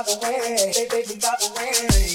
instead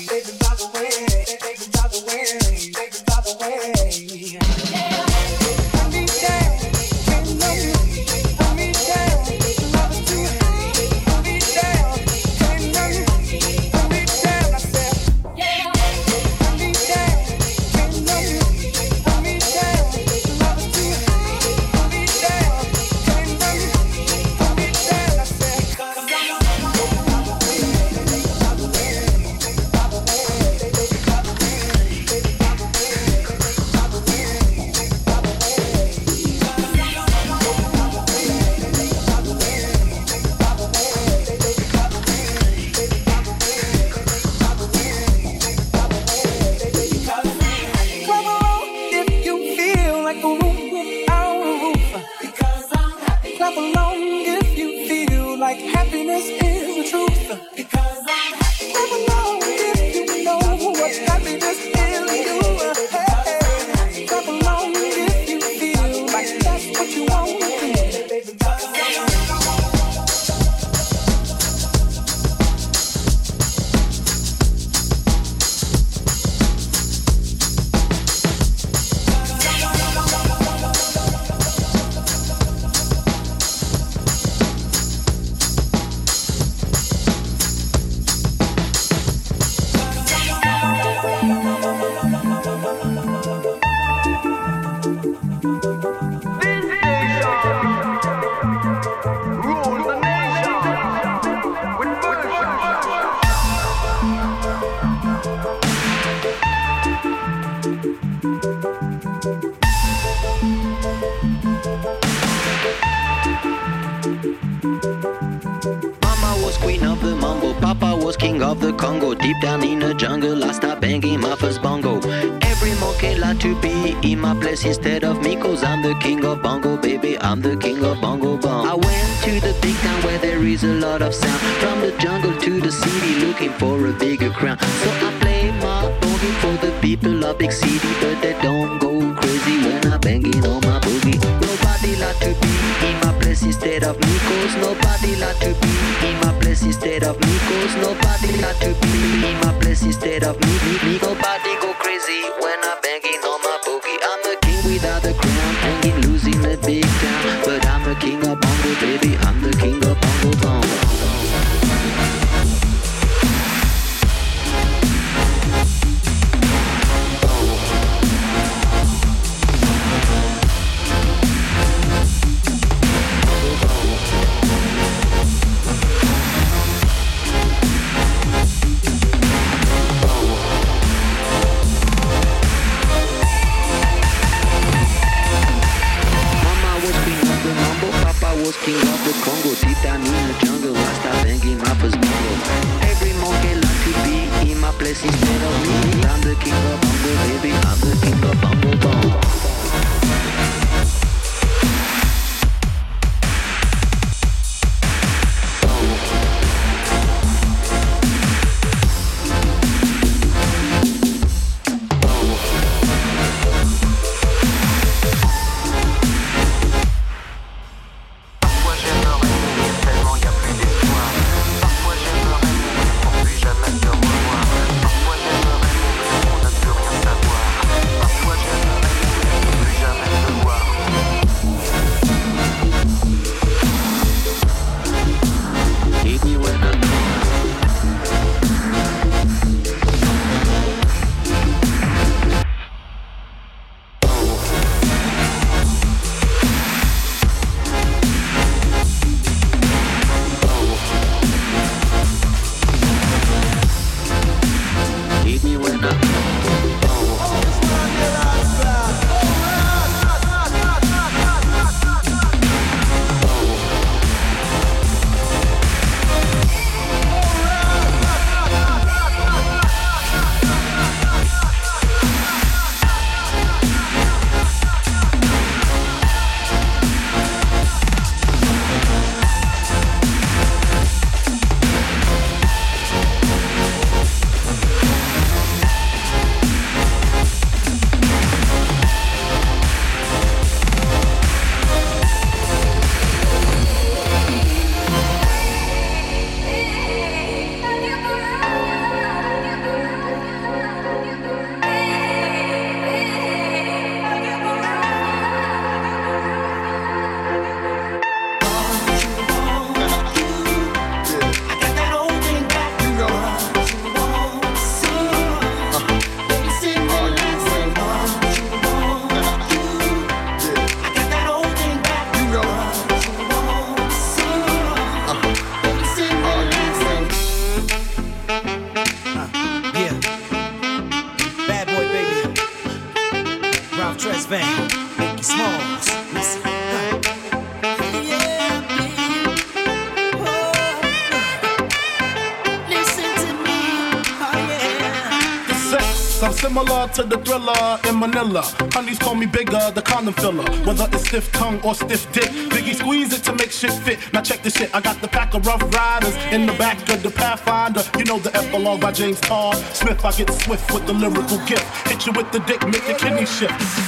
thriller. Honeys call me Biggie, the condom filler. Whether it's stiff tongue or stiff dick, Biggie squeeze it to make shit fit. Now check this shit, I got the pack of rough riders in the back of the Pathfinder. You know the epilogue by James Todd Smith. I get swift with the lyrical gift. Hit you with the dick, make your kidney shift.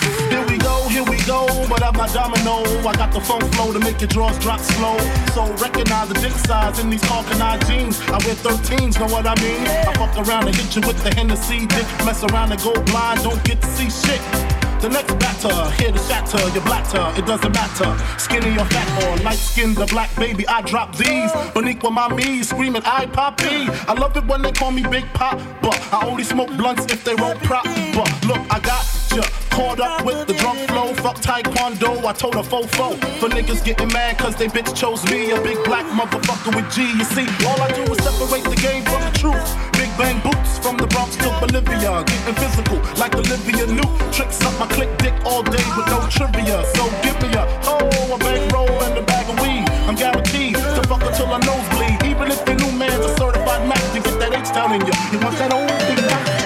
Go, but I'm not domino. I got the funk flow to make your drawers drop slow. So recognize the dick size in these Hawkeye jeans. I wear 13s, know what I mean? I fuck around and hit you with the Hennessy dick. Mess around and go blind, don't get to see shit. The next batter, here to shatter your blatter, it doesn't matter. Skinny or fat or light skinned or black, baby, I drop these. Boniqua my me, screaming, I poppy. I love it when they call me Big Pop, but I only smoke blunts if they roll prop. But look, I got ya. Caught up with the drunk flow, fuck taekwondo, I told a fofo. For niggas getting mad cause they bitch chose me, a big black motherfucker with G. You see, all I do is separate the game from the truth. Big bang boots from the Bronx to Bolivia, getting physical like Olivia Newt. Tricks up my click dick all day with no trivia. So give me a oh, a bankroll and a bag of weed. I'm guaranteed to fuck until I nosebleed. Even if the new man's a certified Mac to get that H down in you. You want that old thing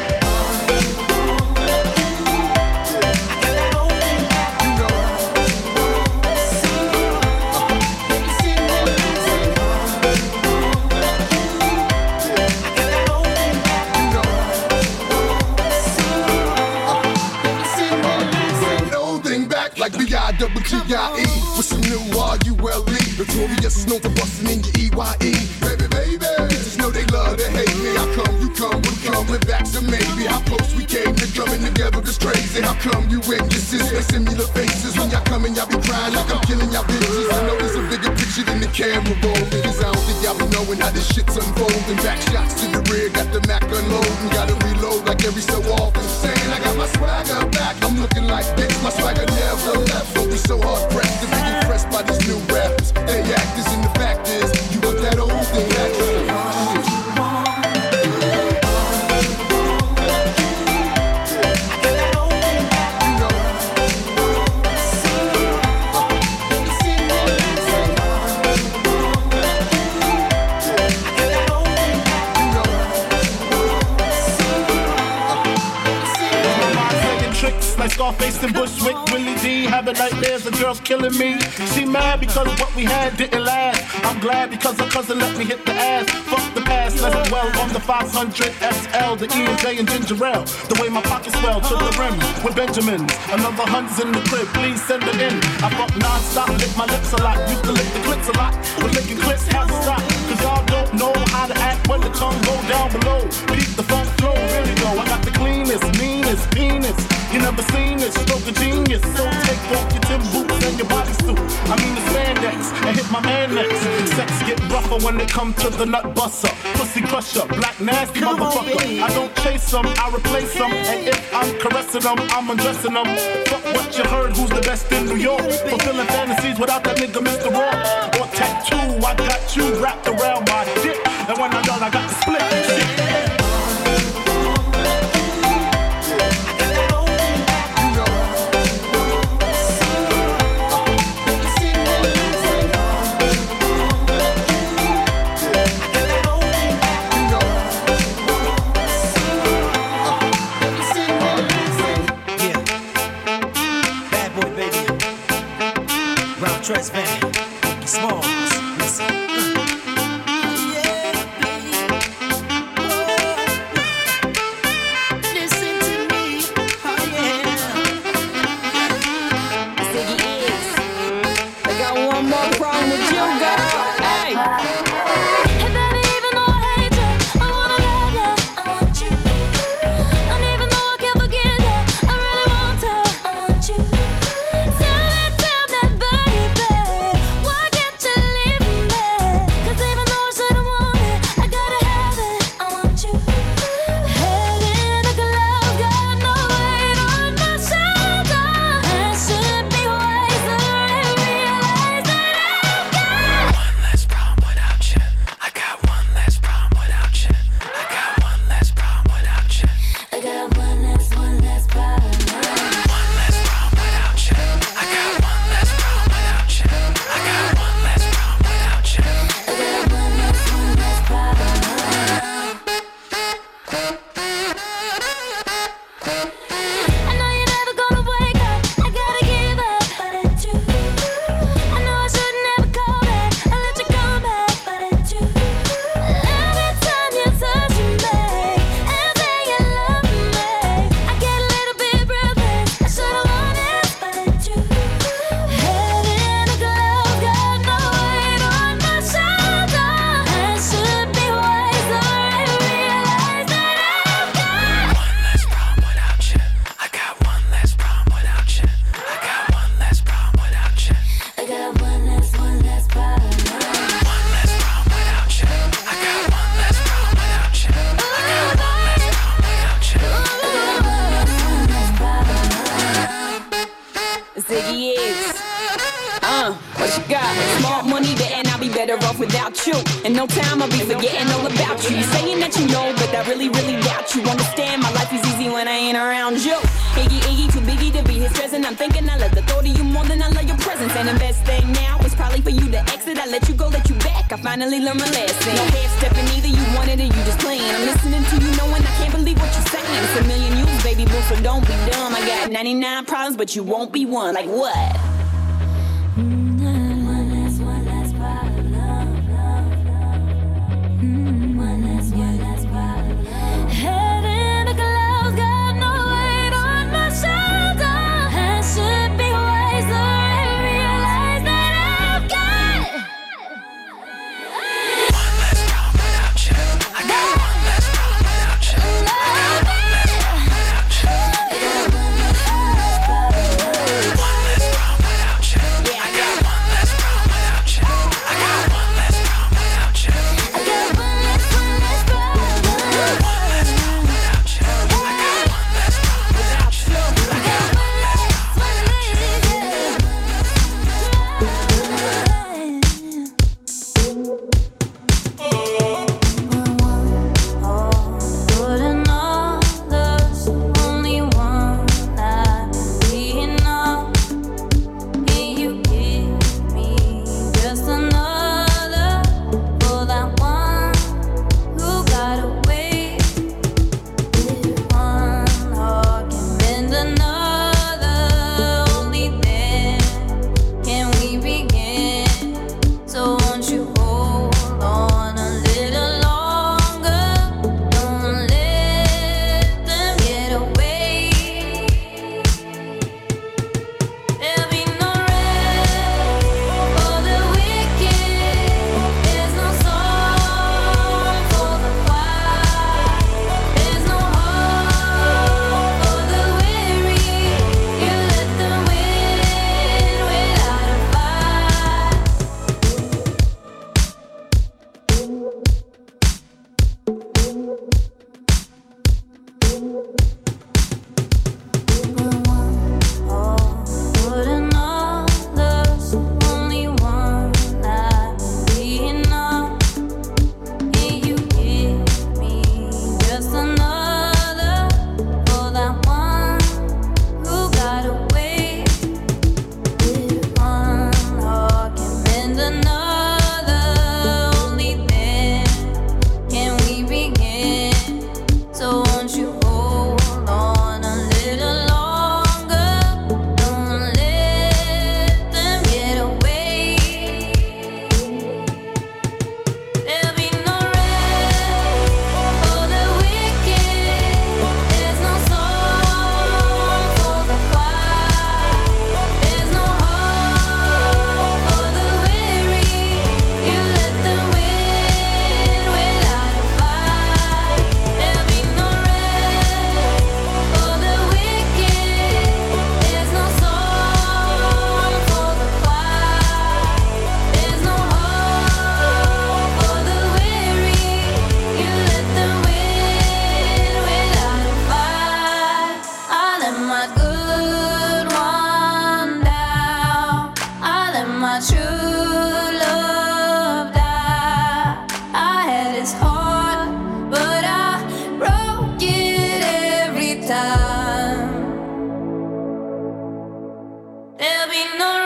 double G-I-E with some new R-U-L-E. Notorious known for busting in your E-Y-E. Baby, baby, know they love to hate me. How come you come with coming back to maybe? How close we came to coming together is crazy. How come you witnesses facing me the faces when y'all coming, y'all be crying like I'm killing y'all bitches. I know there's a bigger picture than the camera roll. Cause I don't think y'all be knowing how this shit's unfolding. Back shots to the rear, got the Mac unloading. Gotta reload like every so often. Saying I got my swagger back. I'm looking like this, my swagger never left. Don't be so hard pressed to be impressed by these new rappers. They actors and the Scarface and Bushwick, Willie D. Having nightmares of girls killing me. She mad because what we had didn't last. I'm glad because her cousin let me hit the ass. Fuck the past, let's dwell on the 500 SL, the E and J and ginger ale. The way my pockets swell to the rim with Benjamins. Another hundred's in the crib, please send it in. I fuck non-stop, lick my lips a lot. Used to lick the clips a lot, but licking clips has to stop. Cause y'all don't know how to act when the tongue go down below. Beat the funk flow, really go. I got the cleanest, meanest penis. You never seen genius, stroke of genius. So take off your Tim boots and your bodysuit. I mean the spandex and hit my man next. Sex get rougher when it come to the nut buster. Pussy crusher, black nasty Come motherfucker. On, I don't chase them, I replace them. And if I'm caressing them, I'm undressing them. Fuck what you heard, who's the best in New York? Fulfilling fantasies without that nigga Mr. Raw. Or tattoo, I got you wrapped around my dick. And when I'm done, I got the split. Shit. But you won't be one. Like what? I'm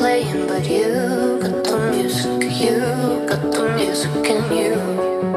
you got the music you, don't you?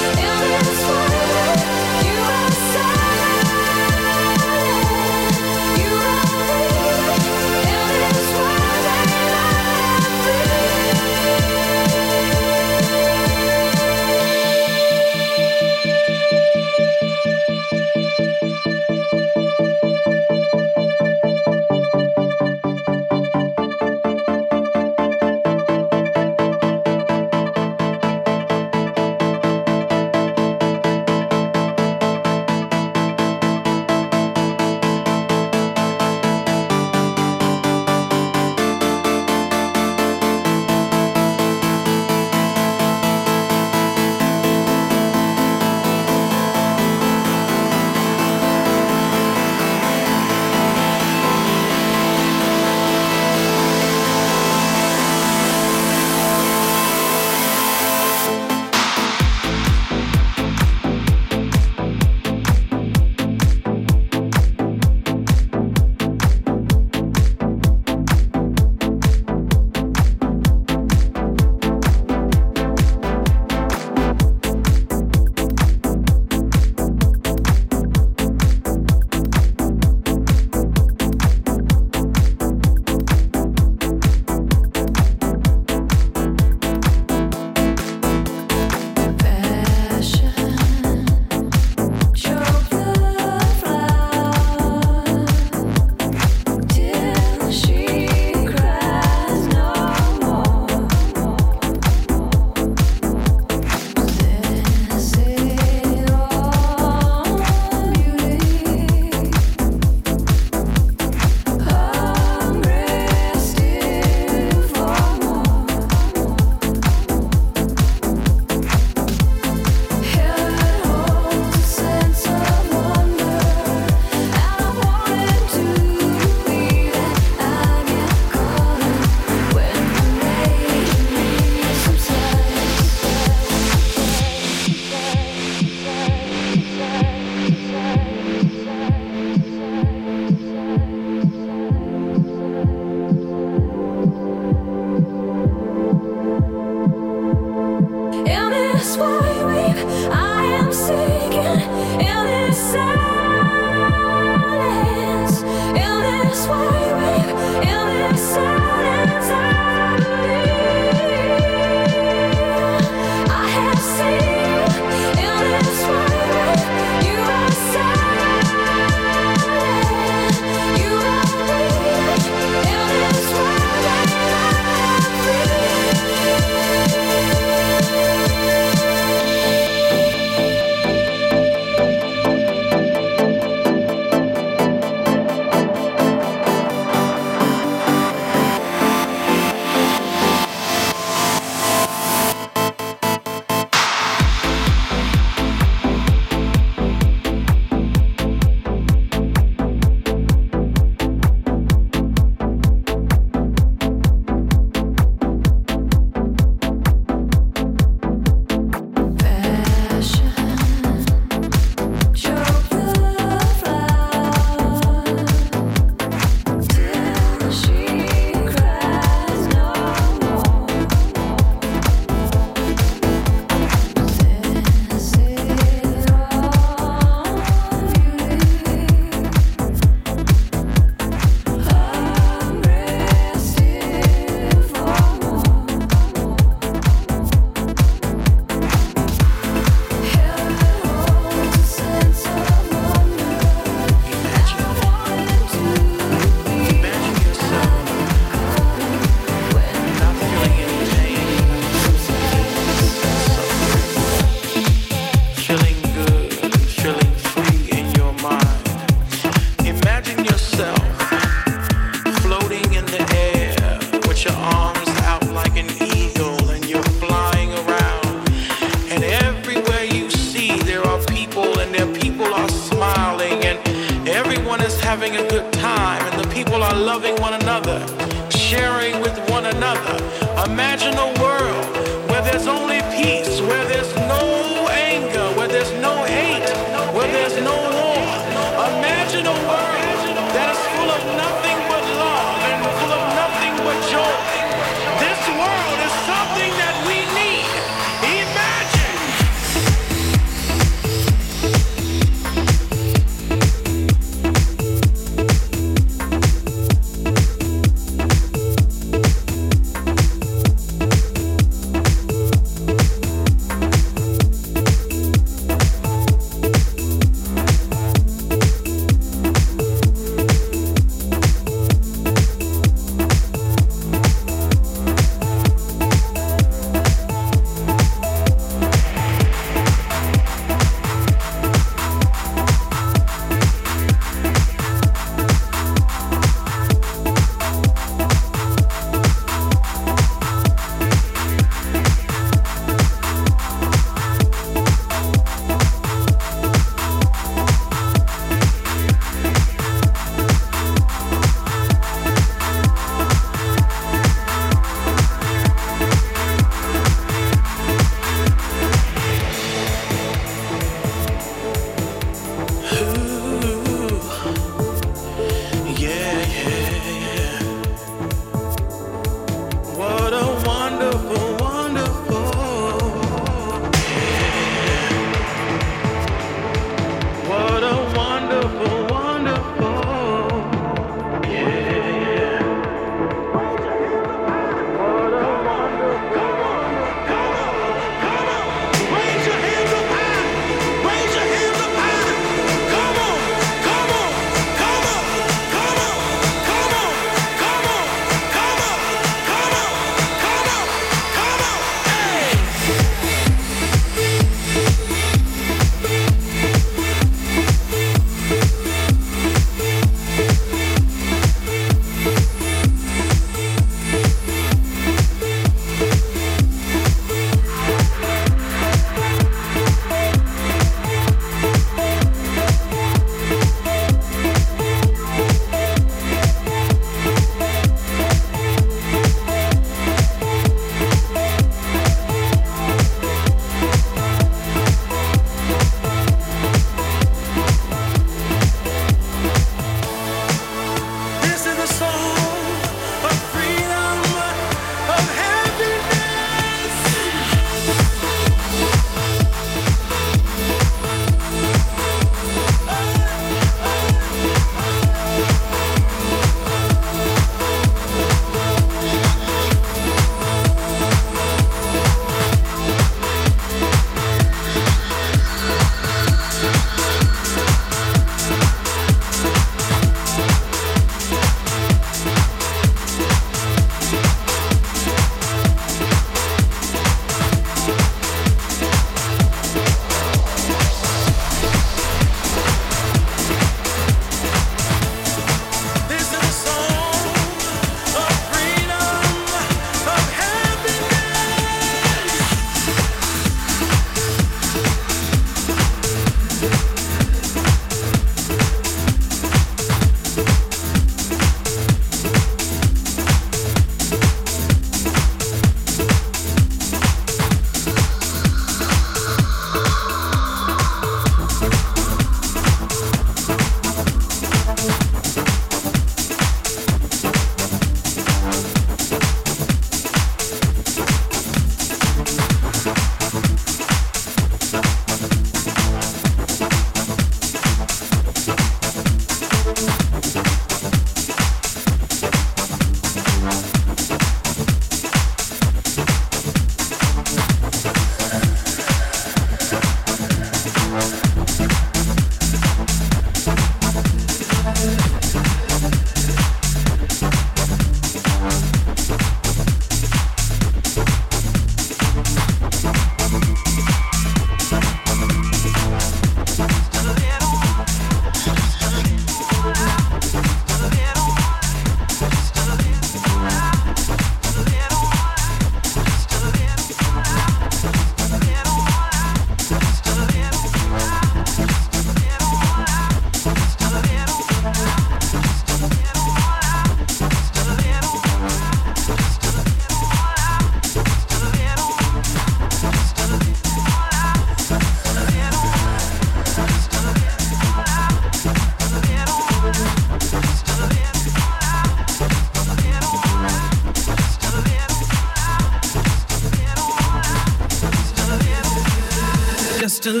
Just a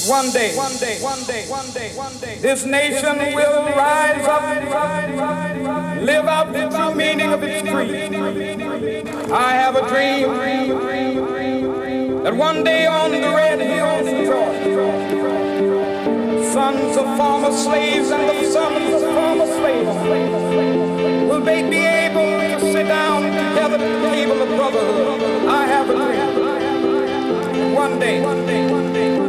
that one day, one day, one day, one day, one day, this nation will rise up, live out the true meaning of its creed. I have a dream that one day on the red hills of Georgia, sons of former slaves and the sons of former slaves will they be able to sit down together at the table of brotherhood. I have a dream. One day, one day, one day,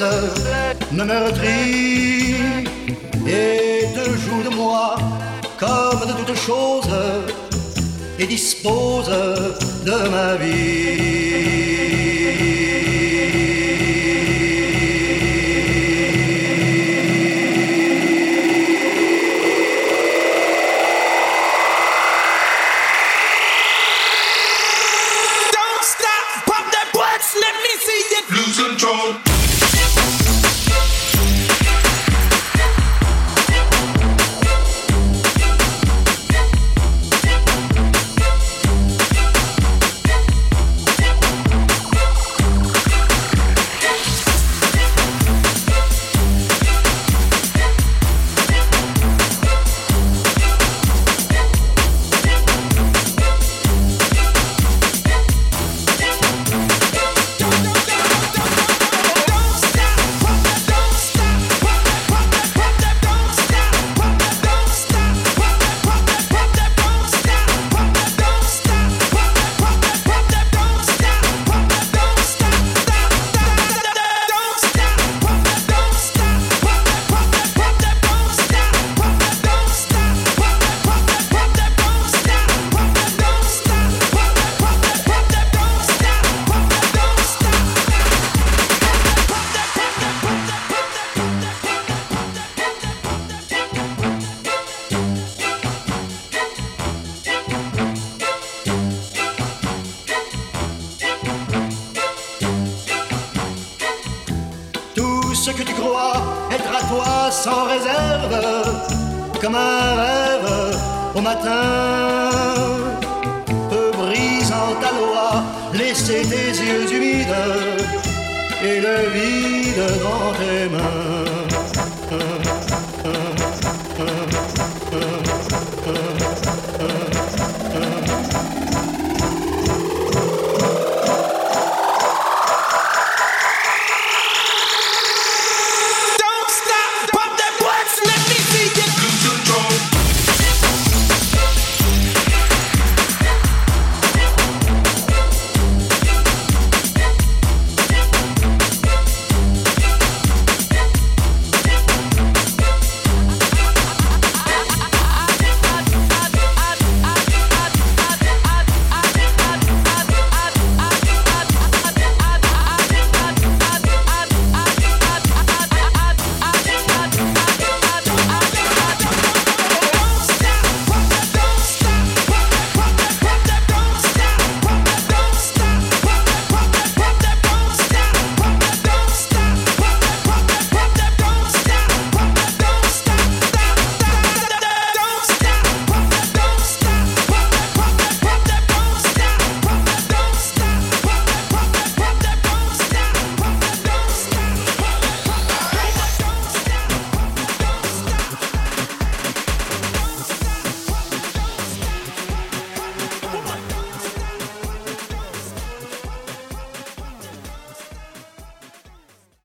laisse, me retrie et te joue de moi comme de toutes choses et dispose de ma vie. Don't stop, pop that butt, let me see it. Lose control.